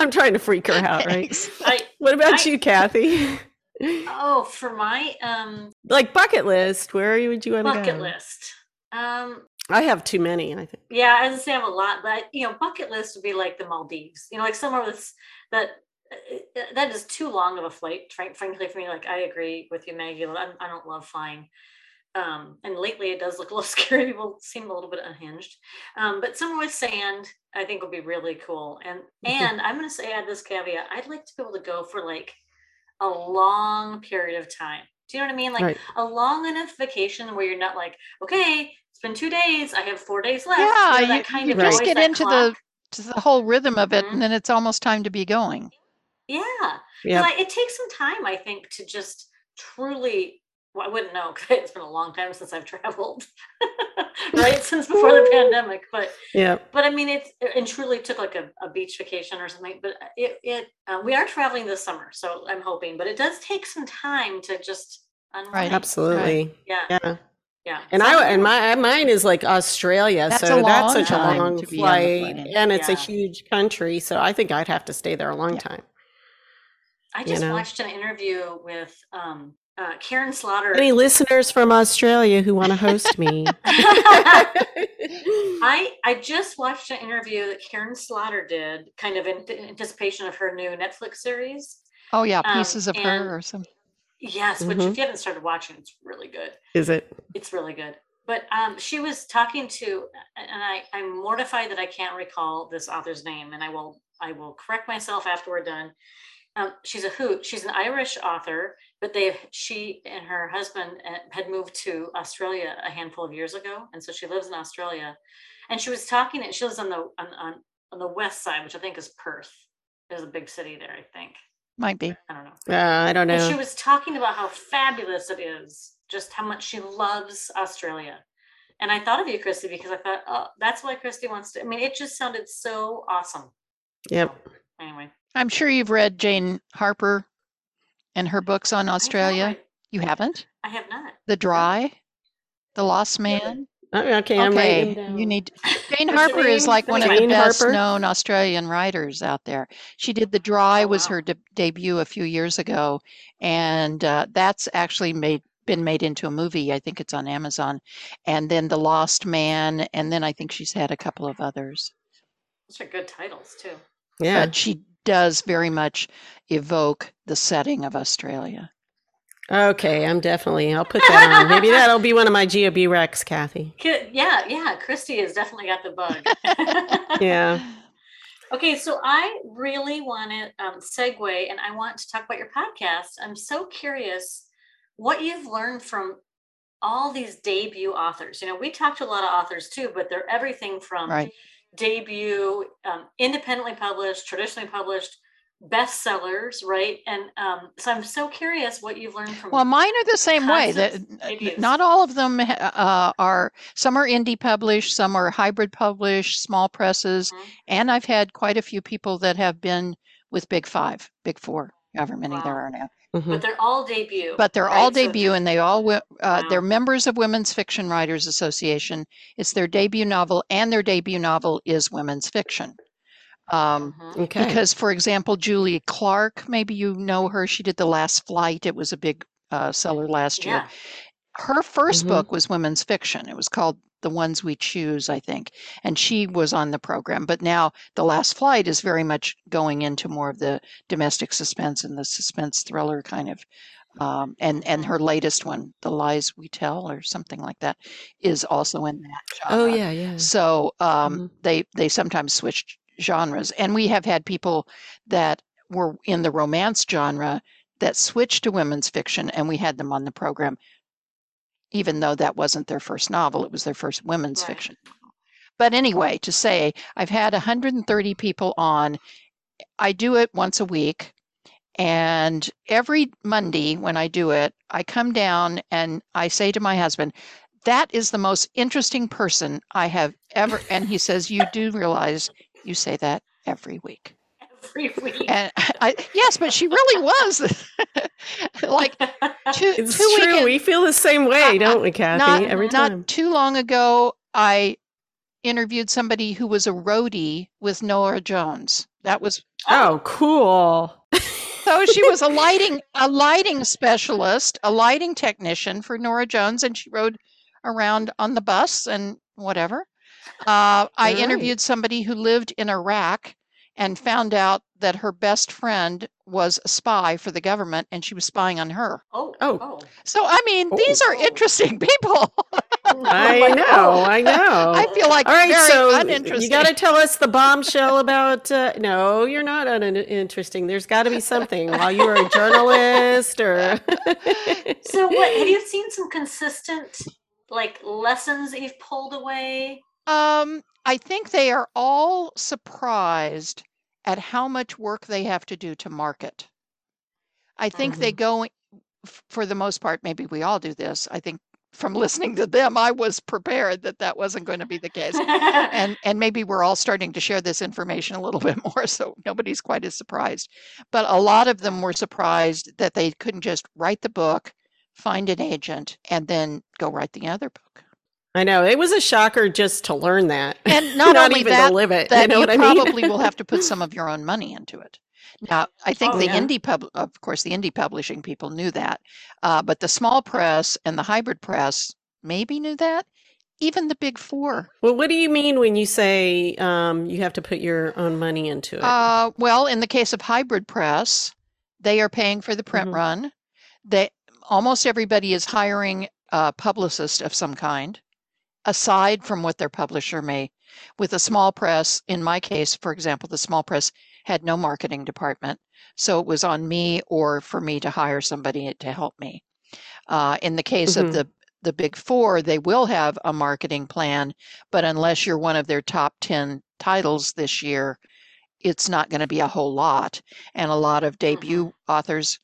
Speaker 2: I'm trying to freak her out, right?
Speaker 1: I,
Speaker 2: What about
Speaker 1: I-
Speaker 2: you, Kathy?
Speaker 1: oh, for my um
Speaker 2: like bucket list, where would you want to go?
Speaker 1: bucket list. Um,
Speaker 2: I have too many, and I think.
Speaker 1: yeah, I say, I have a lot, but you know, bucket list would be like the Maldives. You know, like somewhere that's that uh, that is too long of a flight. Frankly, for me, like I agree with you, Maggie. I, I don't love flying. Um, and lately it does look a little scary. People seem a little bit unhinged. Um, but somewhere with sand, I think would be really cool. And and I'm gonna say add this caveat. I'd like to be able to go for like a long period of time. Do you know what I mean? Like
Speaker 2: right.
Speaker 1: a long enough vacation where you're not like, okay, it's been two days. I have four days left.
Speaker 3: Yeah,
Speaker 1: You know,
Speaker 3: you,
Speaker 1: kind
Speaker 3: you
Speaker 1: of
Speaker 3: just get into
Speaker 1: clock.
Speaker 3: the to the whole rhythm of it,
Speaker 1: Mhm.
Speaker 3: and then it's almost time to be going.
Speaker 1: Yeah.
Speaker 2: Yeah.
Speaker 1: But it takes some time, I think, to just truly. Well, I wouldn't know because it's been a long time since I've traveled, right? Since before the pandemic. But
Speaker 2: Yeah.
Speaker 1: but I mean, it's and truly took like a, a beach vacation or something. But it it uh, we are traveling this summer, so I'm hoping. But it does take some time to just unwind.
Speaker 2: Absolutely.
Speaker 1: Yeah.
Speaker 2: Yeah.
Speaker 1: Yeah.
Speaker 2: And
Speaker 1: So
Speaker 2: I and my mine is like Australia,
Speaker 3: That's
Speaker 2: so
Speaker 3: a
Speaker 2: that's
Speaker 3: long
Speaker 2: such a
Speaker 3: time
Speaker 2: long
Speaker 3: to be on the
Speaker 2: flight,
Speaker 3: plane.
Speaker 2: and it's a
Speaker 1: Yeah.
Speaker 2: huge country. So I think I'd have to stay there a long
Speaker 3: Yeah.
Speaker 2: time.
Speaker 1: I
Speaker 2: you
Speaker 1: just
Speaker 2: know?
Speaker 1: watched an interview with um, uh, Karin Slaughter.
Speaker 2: Any listeners from Australia who want to host me?
Speaker 1: I I just watched an interview that Karin Slaughter did, kind of in, in anticipation of her new Netflix series.
Speaker 3: Oh yeah,
Speaker 1: Um,
Speaker 3: pieces of
Speaker 1: and-
Speaker 3: her or some.
Speaker 1: Yes, which
Speaker 2: Mhm.
Speaker 1: if you haven't started watching, it's really good.
Speaker 2: is it?
Speaker 1: It's really good. But um, she was talking to, and I, I'm mortified that I can't recall this author's name, and I will I will correct myself after we're done. Um, she's a hoot. She's an Irish author, but they she and her husband uh, had moved to Australia a handful of years ago, and so she lives in Australia. And she was talking. And she lives on the on, on, on the west side, which I think is Perth. There's a big city there. I think.
Speaker 3: Might be.
Speaker 1: I don't know.
Speaker 2: Uh, I don't
Speaker 1: And she was talking about how fabulous it is, just how much she loves Australia. And I thought of you, Christy, because I thought, oh, that's why Christy wants to. I mean, it just sounded so awesome.
Speaker 2: Yep.
Speaker 1: Anyway,
Speaker 3: I'm sure you've read Jane Harper and her books on
Speaker 1: I
Speaker 3: Australia.
Speaker 1: I,
Speaker 3: You haven't?
Speaker 1: I have not.
Speaker 3: The Dry, The Lost Man.
Speaker 2: Oh, okay, I'm writing
Speaker 3: Okay,
Speaker 2: down.
Speaker 3: you need. Jane Harper is like one of the
Speaker 2: Jane
Speaker 3: best
Speaker 2: Harper?
Speaker 3: known Australian writers out there. She did The Dry
Speaker 1: Oh,
Speaker 3: was her de- debut a few years ago, and uh, that's actually made been made into a movie. I think it's on Amazon. And then The Lost Man, and then I think she's had a couple of others.
Speaker 1: Those are good titles too.
Speaker 2: Yeah.
Speaker 3: But she does very much evoke the setting of Australia.
Speaker 2: Okay, I'm definitely. I'll put that on. Maybe that'll be one of my GOB Rex, Kathy.
Speaker 1: Yeah, yeah. Christy has definitely got the bug.
Speaker 2: Yeah.
Speaker 1: Okay, so I really want to um, segue and I want to talk about your podcast. I'm so curious what you've learned from all these debut authors. You know, we talk to a lot of authors too, but they're everything from
Speaker 3: Right.
Speaker 1: debut, um, independently published, traditionally published, bestsellers, right? And um, so I'm so curious what you've learned from.
Speaker 3: Well, mine are the same way. That
Speaker 1: Concepts, debuts.
Speaker 3: not all of them uh, are. Some are indie published, some are hybrid published, small presses,
Speaker 1: Mhm.
Speaker 3: and I've had quite a few people that have been with Big Five, Big Four, however many there are now.
Speaker 2: Mhm.
Speaker 1: but they're all debut.
Speaker 3: But they're all
Speaker 1: right? So-
Speaker 3: debut, and they all wi- uh, they're members of Women's Fiction Writers Association. It's their debut novel, and their debut novel is women's fiction. Um,
Speaker 1: Mhm.
Speaker 2: Okay.
Speaker 3: because, for example, Julie Clark, maybe you know her. She did The Last Flight. It was a big uh, seller last year.
Speaker 1: Yeah.
Speaker 3: Her 1st
Speaker 2: Mhm.
Speaker 3: book was women's fiction. It was called The Ones We Choose, I think. And she was on the program. But now The Last Flight is very much going into more of the domestic suspense and the suspense thriller kind of. Um, and and her latest one, The Lies We Tell, or something like that, is also in that genre.
Speaker 2: oh yeah, yeah.
Speaker 3: So um,
Speaker 2: Mhm.
Speaker 3: they they sometimes switch genres, and we have had people that were in the romance genre that switched to women's fiction, and we had them on the program, even though that wasn't their first novel; it was their first women's
Speaker 1: Right.
Speaker 3: fiction. But anyway, to say I've had 130 people on. I do it once a week. And every Monday when I do it, I come down and I say to my husband, that is the most interesting person I have ever. And he says, You do realize you say that every week.
Speaker 1: Every week.
Speaker 3: And I, yes, but she really was like two,
Speaker 2: It's
Speaker 3: two
Speaker 2: true.
Speaker 3: weekends.
Speaker 2: We feel the same way, don't we, Kathy?
Speaker 3: not,
Speaker 2: Every
Speaker 3: not too long ago, I interviewed somebody who was a roadie with Norah Jones. That was
Speaker 2: Oh, oh cool.
Speaker 3: so she was a lighting a lighting specialist, a lighting technician for Norah Jones, and she rode around on the bus and whatever. Uh, I
Speaker 2: All right.
Speaker 3: interviewed somebody who lived in Iraq and found out that her best friend was a spy for the government, and she was spying on her.
Speaker 1: oh,
Speaker 2: Oh.
Speaker 1: oh.
Speaker 3: So I mean, these are
Speaker 1: Oh.
Speaker 3: interesting people.
Speaker 2: I know.
Speaker 1: oh.
Speaker 2: I know.
Speaker 3: I feel like
Speaker 2: All right,
Speaker 3: very
Speaker 2: so
Speaker 3: uninteresting.
Speaker 2: you got to tell us the bombshell about. Uh, no, you're not uninteresting. There's got to be something while you were a journalist, or.
Speaker 1: So what have you seen some consistent like lessons that you've pulled away?
Speaker 3: Um, I think they are all surprised at how much work they have to do to market. I think they go, f- for the most part, maybe we all do this. I think from listening to them, I was prepared that that wasn't going to be the case. And and maybe we're all starting to share this information a little bit more, so nobody's quite as surprised. But a lot of them were surprised that they couldn't just write the book, find an agent, and then go write the other book.
Speaker 2: I know it was a shocker just to learn that,
Speaker 3: And not, only
Speaker 2: even
Speaker 3: that,
Speaker 2: to live it.
Speaker 3: that
Speaker 2: you know
Speaker 3: you
Speaker 2: what I mean?
Speaker 3: probably will have to put some of your own money into it. Now, I think
Speaker 1: Oh,
Speaker 3: the
Speaker 1: yeah.
Speaker 3: indie pub, of course, the indie publishing people knew that, uh, but the small press and the hybrid press maybe knew that. Even the big four.
Speaker 2: Well, what do you mean when you say um, you have to put your own money into it?
Speaker 3: Uh, well, in the case of hybrid press, they are paying for the print
Speaker 2: Mhm.
Speaker 3: run. They almost everybody is hiring a publicist of some kind, aside from what their publisher may. With a small press, in my case, for example, the small press had no marketing department, so it was on me or for me to hire somebody to help me. Uh, in the case
Speaker 2: Mhm.
Speaker 3: of the the big four, they will have a marketing plan, but unless you're one of their top 10 titles this year, it's not going to be a whole lot. And a lot of debut authors,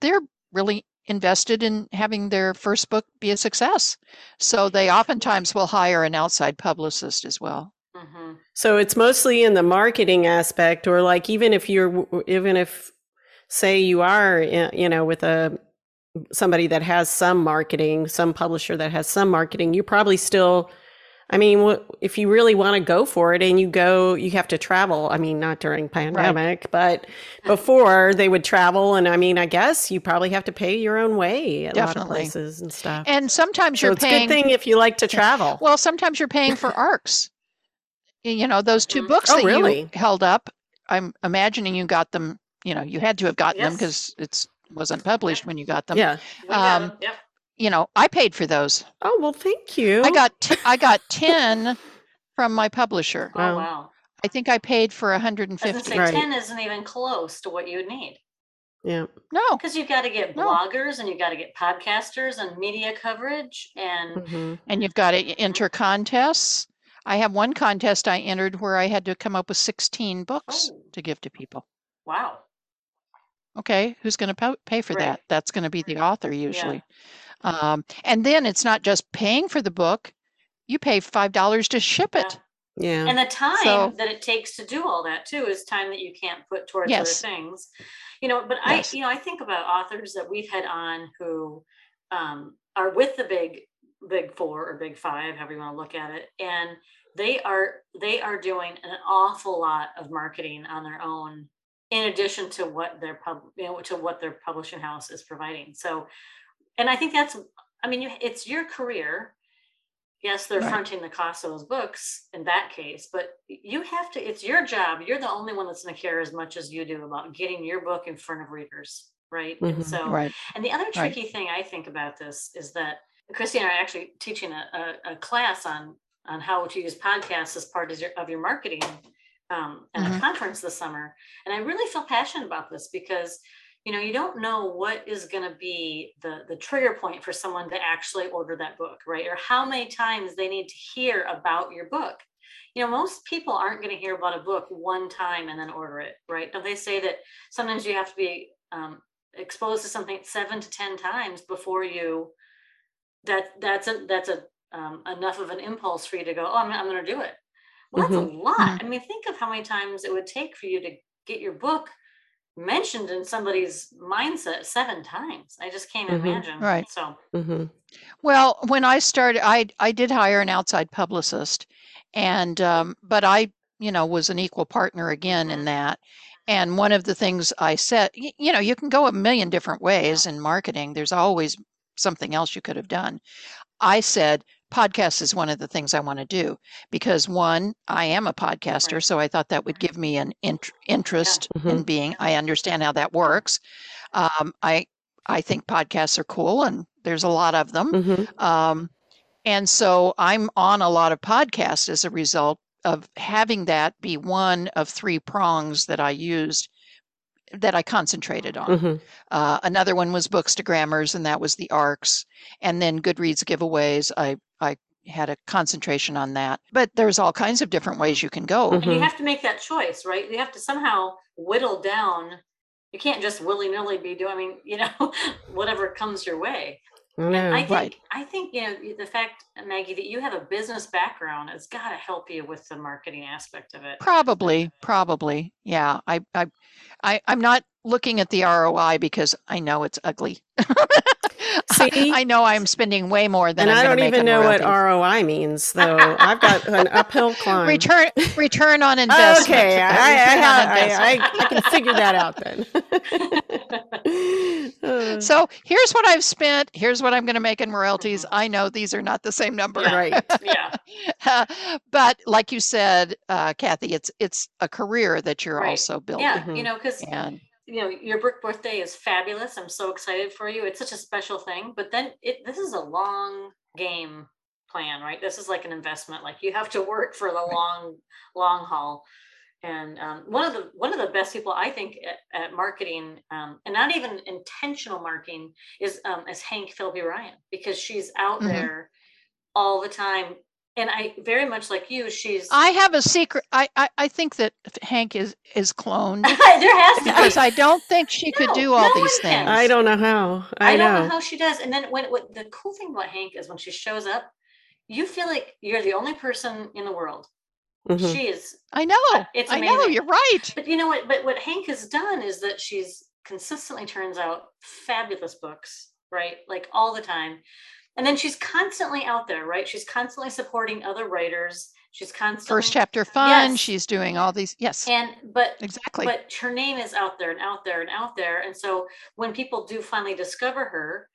Speaker 3: they're really invested in having their first book be a success. So they oftentimes will hire an outside publicist as well.
Speaker 1: Mhm.
Speaker 2: So it's mostly in the marketing aspect, or like even if you're, even if, say, you are, you know, with a somebody that has some marketing, some publisher that has some marketing, you probably still. I mean, what, if you really want to go for it and you go, you have to travel. I mean, not during pandemic, but before they would travel. And I mean, I guess you probably have to pay your own way at a lot of places and stuff.
Speaker 3: And sometimes
Speaker 2: so
Speaker 3: you're
Speaker 2: it's
Speaker 3: paying
Speaker 2: a good thing if you like to travel.
Speaker 3: Well, sometimes you're paying for arcs. You know, those two
Speaker 1: Mhm.
Speaker 3: books
Speaker 2: Oh,
Speaker 3: that
Speaker 2: really?
Speaker 3: you held up, I'm imagining you got them, you know, you had to have gotten them because it's wasn't published when you got them.
Speaker 2: Yeah.
Speaker 1: We got
Speaker 3: Um,
Speaker 1: 'em. Yep.
Speaker 3: You know, I paid for those.
Speaker 2: Oh well, thank you.
Speaker 3: I got t- I got 10 from my publisher.
Speaker 1: Oh
Speaker 2: Wow.
Speaker 1: wow.
Speaker 3: I think I paid for
Speaker 1: I was
Speaker 3: 150.
Speaker 1: say
Speaker 2: Right.
Speaker 1: ten isn't even close to what you would need.
Speaker 2: Yeah.
Speaker 3: No.
Speaker 1: Because you've got to get
Speaker 3: No.
Speaker 1: bloggers and you've got to get podcasters and media coverage and
Speaker 2: hmm
Speaker 3: And you've got to enter contests. I have one contest I entered where I had to come up with 16 books
Speaker 1: Oh.
Speaker 3: to give to people.
Speaker 1: wow.
Speaker 3: Okay, who's going to pay for
Speaker 1: Right.
Speaker 3: that? That's going to be the author usually. Um, and then it's not just paying for the book, you pay $5 to ship it.
Speaker 2: Yeah.
Speaker 1: And the time
Speaker 3: So-
Speaker 1: that it takes to do all that too is time that you can't put towards
Speaker 3: Yes.
Speaker 1: other things. You know, but
Speaker 3: Yes.
Speaker 1: I, you know, I think about authors that we've had on who um, are with the big, big four or big five, however you want to look at it, and they are they are doing an awful lot of marketing on their own, in addition to what their pub, you know, to what their publishing house is providing. So, and I think that's, I mean, you, it's your career yes they're
Speaker 3: Right.
Speaker 1: fronting the cost of those books in that case but you have to it's your job you're the only one that's going to care as much as you do about getting your book in front of readers right
Speaker 2: Mhm.
Speaker 1: and so
Speaker 3: Right.
Speaker 1: and the other
Speaker 3: Right.
Speaker 1: tricky thing i think about this is that christy and i are actually teaching a, a, a class on on how to use podcasts as part of your, of your marketing um, at a
Speaker 3: Mhm.
Speaker 1: conference this summer and i really feel passionate about this because you know you don't know what is going to be the the trigger point for someone to actually order that book right? Or how many times they need to hear about your book. You know most people aren't going to hear about a book one time and then order it right? Don't they say that sometimes you have to be um, exposed to something seven to ten times before you that that's a that's a um, enough of an impulse for you to go oh i'm, I'm going to do it. Well that's a lot.
Speaker 3: Mhm.
Speaker 1: i mean think of how many times it would take for you to get your book mentioned in somebody's mindset seven times. I just can't
Speaker 2: Mhm.
Speaker 1: imagine.
Speaker 3: Right.
Speaker 1: So
Speaker 2: hmm
Speaker 3: Well, when I started, I I did hire an outside publicist, and um, but I, you know, was an equal partner again in
Speaker 1: Mhm.
Speaker 3: that. And one of the things I said, y- you know, you can go a million different ways in marketing. There's always something else you could have done. I said podcast is one of the things I want to do because one, I am a podcaster,
Speaker 1: Right.
Speaker 3: so I thought that would give me an int- interest in
Speaker 2: Mhm.
Speaker 3: being. I understand how that works. Um, I I think podcasts are cool, and there's a lot of them.
Speaker 2: hmm
Speaker 3: Um, and so I'm on a lot of podcasts as a result of having that be one of three prongs that I used that I concentrated on.
Speaker 2: hmm
Speaker 3: Uh, another one was Bookstagrammers, and that was the ARCs. And then Goodreads giveaways. I I had a concentration on that. But there's all kinds of different ways you can go.
Speaker 1: and you have to make that choice, right? You have to somehow whittle down. You can't just willy nilly be doing. I mean, you know, whatever comes your way.
Speaker 2: I
Speaker 1: I think
Speaker 3: Right.
Speaker 1: I think you know the fact, Maggie, that you have a business background has got to help you with the marketing aspect of it.
Speaker 3: Probably, probably. Yeah. I, I, I, I'm not looking at the ROI because I know it's ugly.
Speaker 2: See?
Speaker 3: I know I'm spending way more than
Speaker 2: and
Speaker 3: I'm
Speaker 2: I don't even
Speaker 3: in
Speaker 2: know what. ROI means, though. I've got an uphill climb.
Speaker 3: return return on investment.
Speaker 2: Okay,
Speaker 3: A
Speaker 2: I, I,
Speaker 3: return on
Speaker 2: I,
Speaker 3: investment.
Speaker 2: I, I can figure that out then. Uh,
Speaker 3: So here's what I've spent. Here's what I'm going to make in royalties.
Speaker 1: Mhm.
Speaker 3: I know these are not the same number,
Speaker 1: Yeah.
Speaker 2: right.
Speaker 1: yeah,
Speaker 3: but like you said, uh, Kathy, it's it's a career that you're
Speaker 1: Right.
Speaker 3: also building.
Speaker 1: yeah.
Speaker 2: Mhm.
Speaker 1: You know, because
Speaker 3: And
Speaker 1: you know your brick birthday is fabulous i'm so excited for you it's such a special thing but then it this is a long game plan right? This is like an investment like you have to work for the long long haul. And um, one of the one of the best people i think at, at marketing um, and not even intentional marketing is um, is Hank Phillippi Ryan because she's out
Speaker 3: Mhm.
Speaker 1: there all the time and i very much like you she's
Speaker 3: I have a secret. I I, I think that Hank is is cloned
Speaker 1: there has to be
Speaker 3: because I don't think she could do all
Speaker 1: no
Speaker 3: these
Speaker 1: one can.
Speaker 3: things.
Speaker 2: I don't know how. I,
Speaker 1: I, don't know.
Speaker 2: know.
Speaker 1: how she does. And then when what the cool thing about Hank is when she shows up, you feel like you're the only person in the world.
Speaker 2: Mhm.
Speaker 1: She is.
Speaker 3: I know.
Speaker 1: It's
Speaker 3: I know.
Speaker 1: amazing.
Speaker 3: You're right.
Speaker 1: But you know what? But what Hank has done is that she's consistently turns out fabulous books, right? Like all the time. And then she's constantly out there, right? She's constantly supporting other writers. She's constantly
Speaker 3: First chapter fun.
Speaker 1: Yes.
Speaker 3: She's doing all these. Yes,
Speaker 1: And but
Speaker 3: exactly.
Speaker 1: but her name is out there and out there and out there and so when people do finally discover her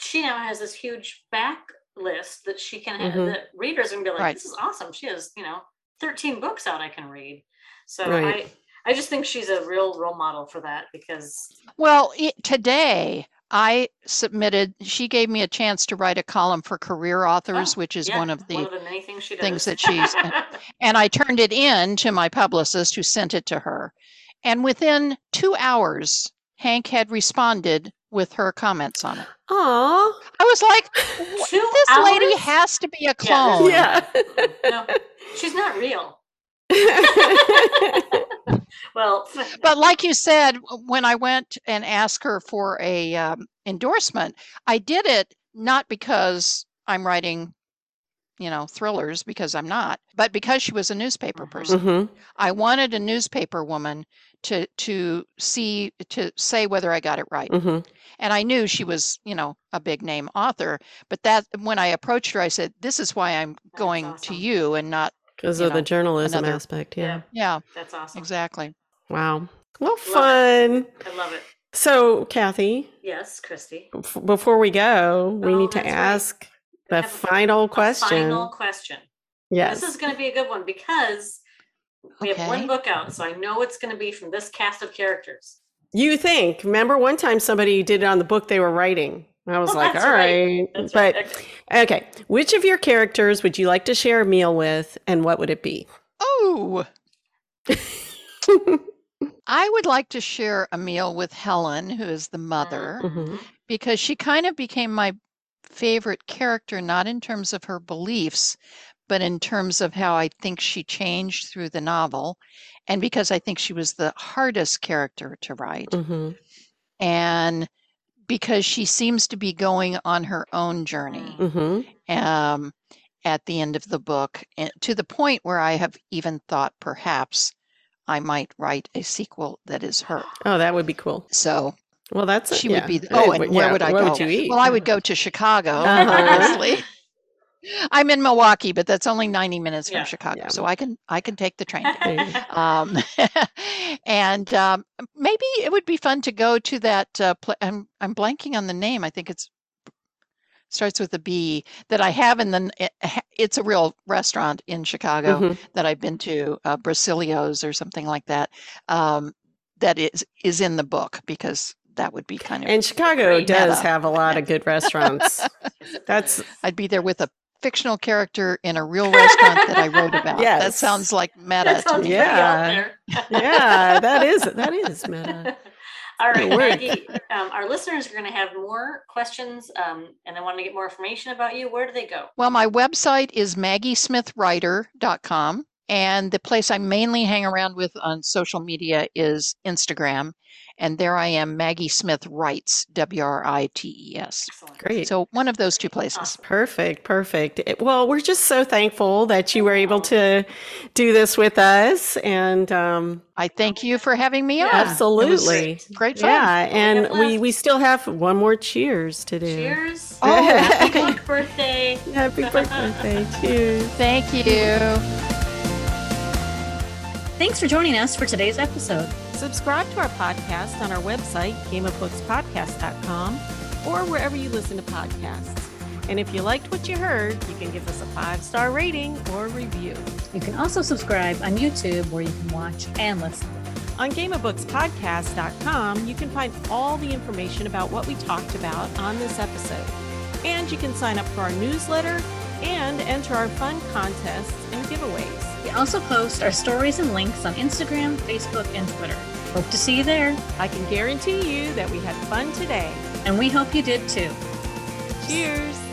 Speaker 1: she now has this huge backlist that she can have
Speaker 2: Mhm.
Speaker 1: that readers are gonna be like
Speaker 3: Right.
Speaker 1: this is awesome she has you know 13 books out i can read so
Speaker 2: Right.
Speaker 1: i I just think she's a real role model for that because
Speaker 3: Well, it, today I submitted, she gave me a chance to write a column for career authors,
Speaker 1: Oh,
Speaker 3: which is
Speaker 1: yeah,
Speaker 3: one of the,
Speaker 1: one of the many things she does.
Speaker 3: things that she's- and I turned it in to my publicist who sent it to her. And within two hours, Hank had responded with her comments on it.
Speaker 2: Aw.
Speaker 3: I was like, "Wh-
Speaker 1: Two
Speaker 3: this lady
Speaker 1: hours?
Speaker 3: has to be a
Speaker 1: Yeah,
Speaker 3: clone.
Speaker 2: Yeah.
Speaker 1: no, she's not real. Well,
Speaker 3: But like you said, when I went and asked her for a um, endorsement, I did it not because I'm writing, you know, thrillers because I'm not, but because she was a newspaper person.
Speaker 2: Mhm.
Speaker 3: I wanted a newspaper woman to to see to say whether I got it right.
Speaker 2: Mhm.
Speaker 3: And I knew she was, you know, a big name author, but that when I approached her, I said, "This is why I'm
Speaker 1: That's
Speaker 3: going to you and not."
Speaker 2: Because
Speaker 3: You
Speaker 2: of the journalism
Speaker 3: another-
Speaker 2: aspect. Yeah.
Speaker 3: Yeah,
Speaker 1: that's awesome.
Speaker 3: exactly.
Speaker 2: Wow. Well,
Speaker 1: it.
Speaker 2: fun.
Speaker 1: I love it.
Speaker 2: So, Kathy,
Speaker 1: Yes, Christy.
Speaker 2: bef- before we go, we
Speaker 1: Oh,
Speaker 2: need to
Speaker 1: that's right.
Speaker 2: ask the
Speaker 1: have a-
Speaker 2: final
Speaker 1: A
Speaker 2: question.
Speaker 1: final question.
Speaker 2: yes.
Speaker 1: This is going to be a good one because we have one book out, so I know it's going to be from this cast of characters.
Speaker 2: You think? Remember one time somebody did it on the book they were writing. I was
Speaker 1: Oh,
Speaker 2: like, all
Speaker 1: right.
Speaker 2: right.
Speaker 1: That's
Speaker 2: but
Speaker 1: right. Okay.
Speaker 2: okay, which of your characters would you like to share a meal with and what would it be?
Speaker 3: Oh, I would like to share a meal with Helen, who is the mother,
Speaker 2: Mhm.
Speaker 3: because she kind of became my favorite character, not in terms of her beliefs, but in terms of how I think she changed through the novel, and because I think she was the hardest character to write,
Speaker 2: Mhm.
Speaker 3: and because she seems to be going on her own journey
Speaker 2: Mhm.
Speaker 3: um, at the end of the book, and to the point where I have even thought perhaps I might write a sequel that is her.
Speaker 2: Oh, that would be cool.
Speaker 3: So
Speaker 2: Well, that's
Speaker 3: she
Speaker 2: yeah.
Speaker 3: would be. The,
Speaker 2: Uh,
Speaker 3: oh, and where
Speaker 2: yeah,
Speaker 3: would I
Speaker 2: what
Speaker 3: go?
Speaker 2: would?
Speaker 3: Well, I would go to Chicago,
Speaker 2: Uh-huh.
Speaker 3: obviously. I'm in Milwaukee, but that's only 90 minutes from
Speaker 1: Yeah.
Speaker 3: Chicago,
Speaker 2: Yeah.
Speaker 3: so I can I can take the train. there.
Speaker 2: There you go.
Speaker 3: um, and um, maybe it would be fun to go to that. Uh, pla I'm I'm blanking on the name. I think it's starts with a B that I have in the. it- It's a real restaurant in Chicago
Speaker 2: Mhm.
Speaker 3: that I've been to, uh, Bracilio's or something like that. Um, that is is in the book because that would be kind of.
Speaker 2: And Chicago does
Speaker 3: meta.
Speaker 2: have a lot of good restaurants. That's
Speaker 3: I'd be there with a fictional character in a real restaurant that I wrote about. That sounds like meta
Speaker 1: that
Speaker 3: to me.
Speaker 2: Yeah. yeah, that is that is meta.
Speaker 1: All right, Maggie. Um, our listeners are going to have more questions, um, and they want to get more information about you. Where do they go?
Speaker 3: Well, my website is maggiesmithwriter.com. And the place I mainly hang around with on social media is Instagram. And there I am, Maggie Smith Writes, W R I T E S.
Speaker 2: Great.
Speaker 3: So one of those two places.
Speaker 1: Awesome.
Speaker 2: Perfect, perfect. It- Well, we're just so thankful that you were able to do this with us, and um,
Speaker 3: I thank you for having me on.
Speaker 2: Absolutely,
Speaker 3: Great fun.
Speaker 2: yeah. And we we still have one more cheers to do.
Speaker 1: Cheers.
Speaker 3: Oh,
Speaker 1: Happy birthday.
Speaker 2: Happy birthday! Cheers.
Speaker 3: Thank you.
Speaker 1: Thanks for joining us for today's episode.
Speaker 2: Subscribe to our podcast on our website, gameofbookspodcast.com, or wherever you listen to podcasts. And if you liked what you heard, you can give us a five star rating or review.
Speaker 1: You can also subscribe on YouTube where you can watch and listen.
Speaker 2: On gameofbookspodcast.com, you can find all the information about what we talked about on this episode. And you can sign up for our newsletter and enter our fun contests and giveaways.
Speaker 1: We also post our stories and links on Instagram, Facebook, and Twitter. Hope to see you there,
Speaker 2: I can guarantee you that we had fun today.
Speaker 1: and we hope you did too.
Speaker 2: Cheers!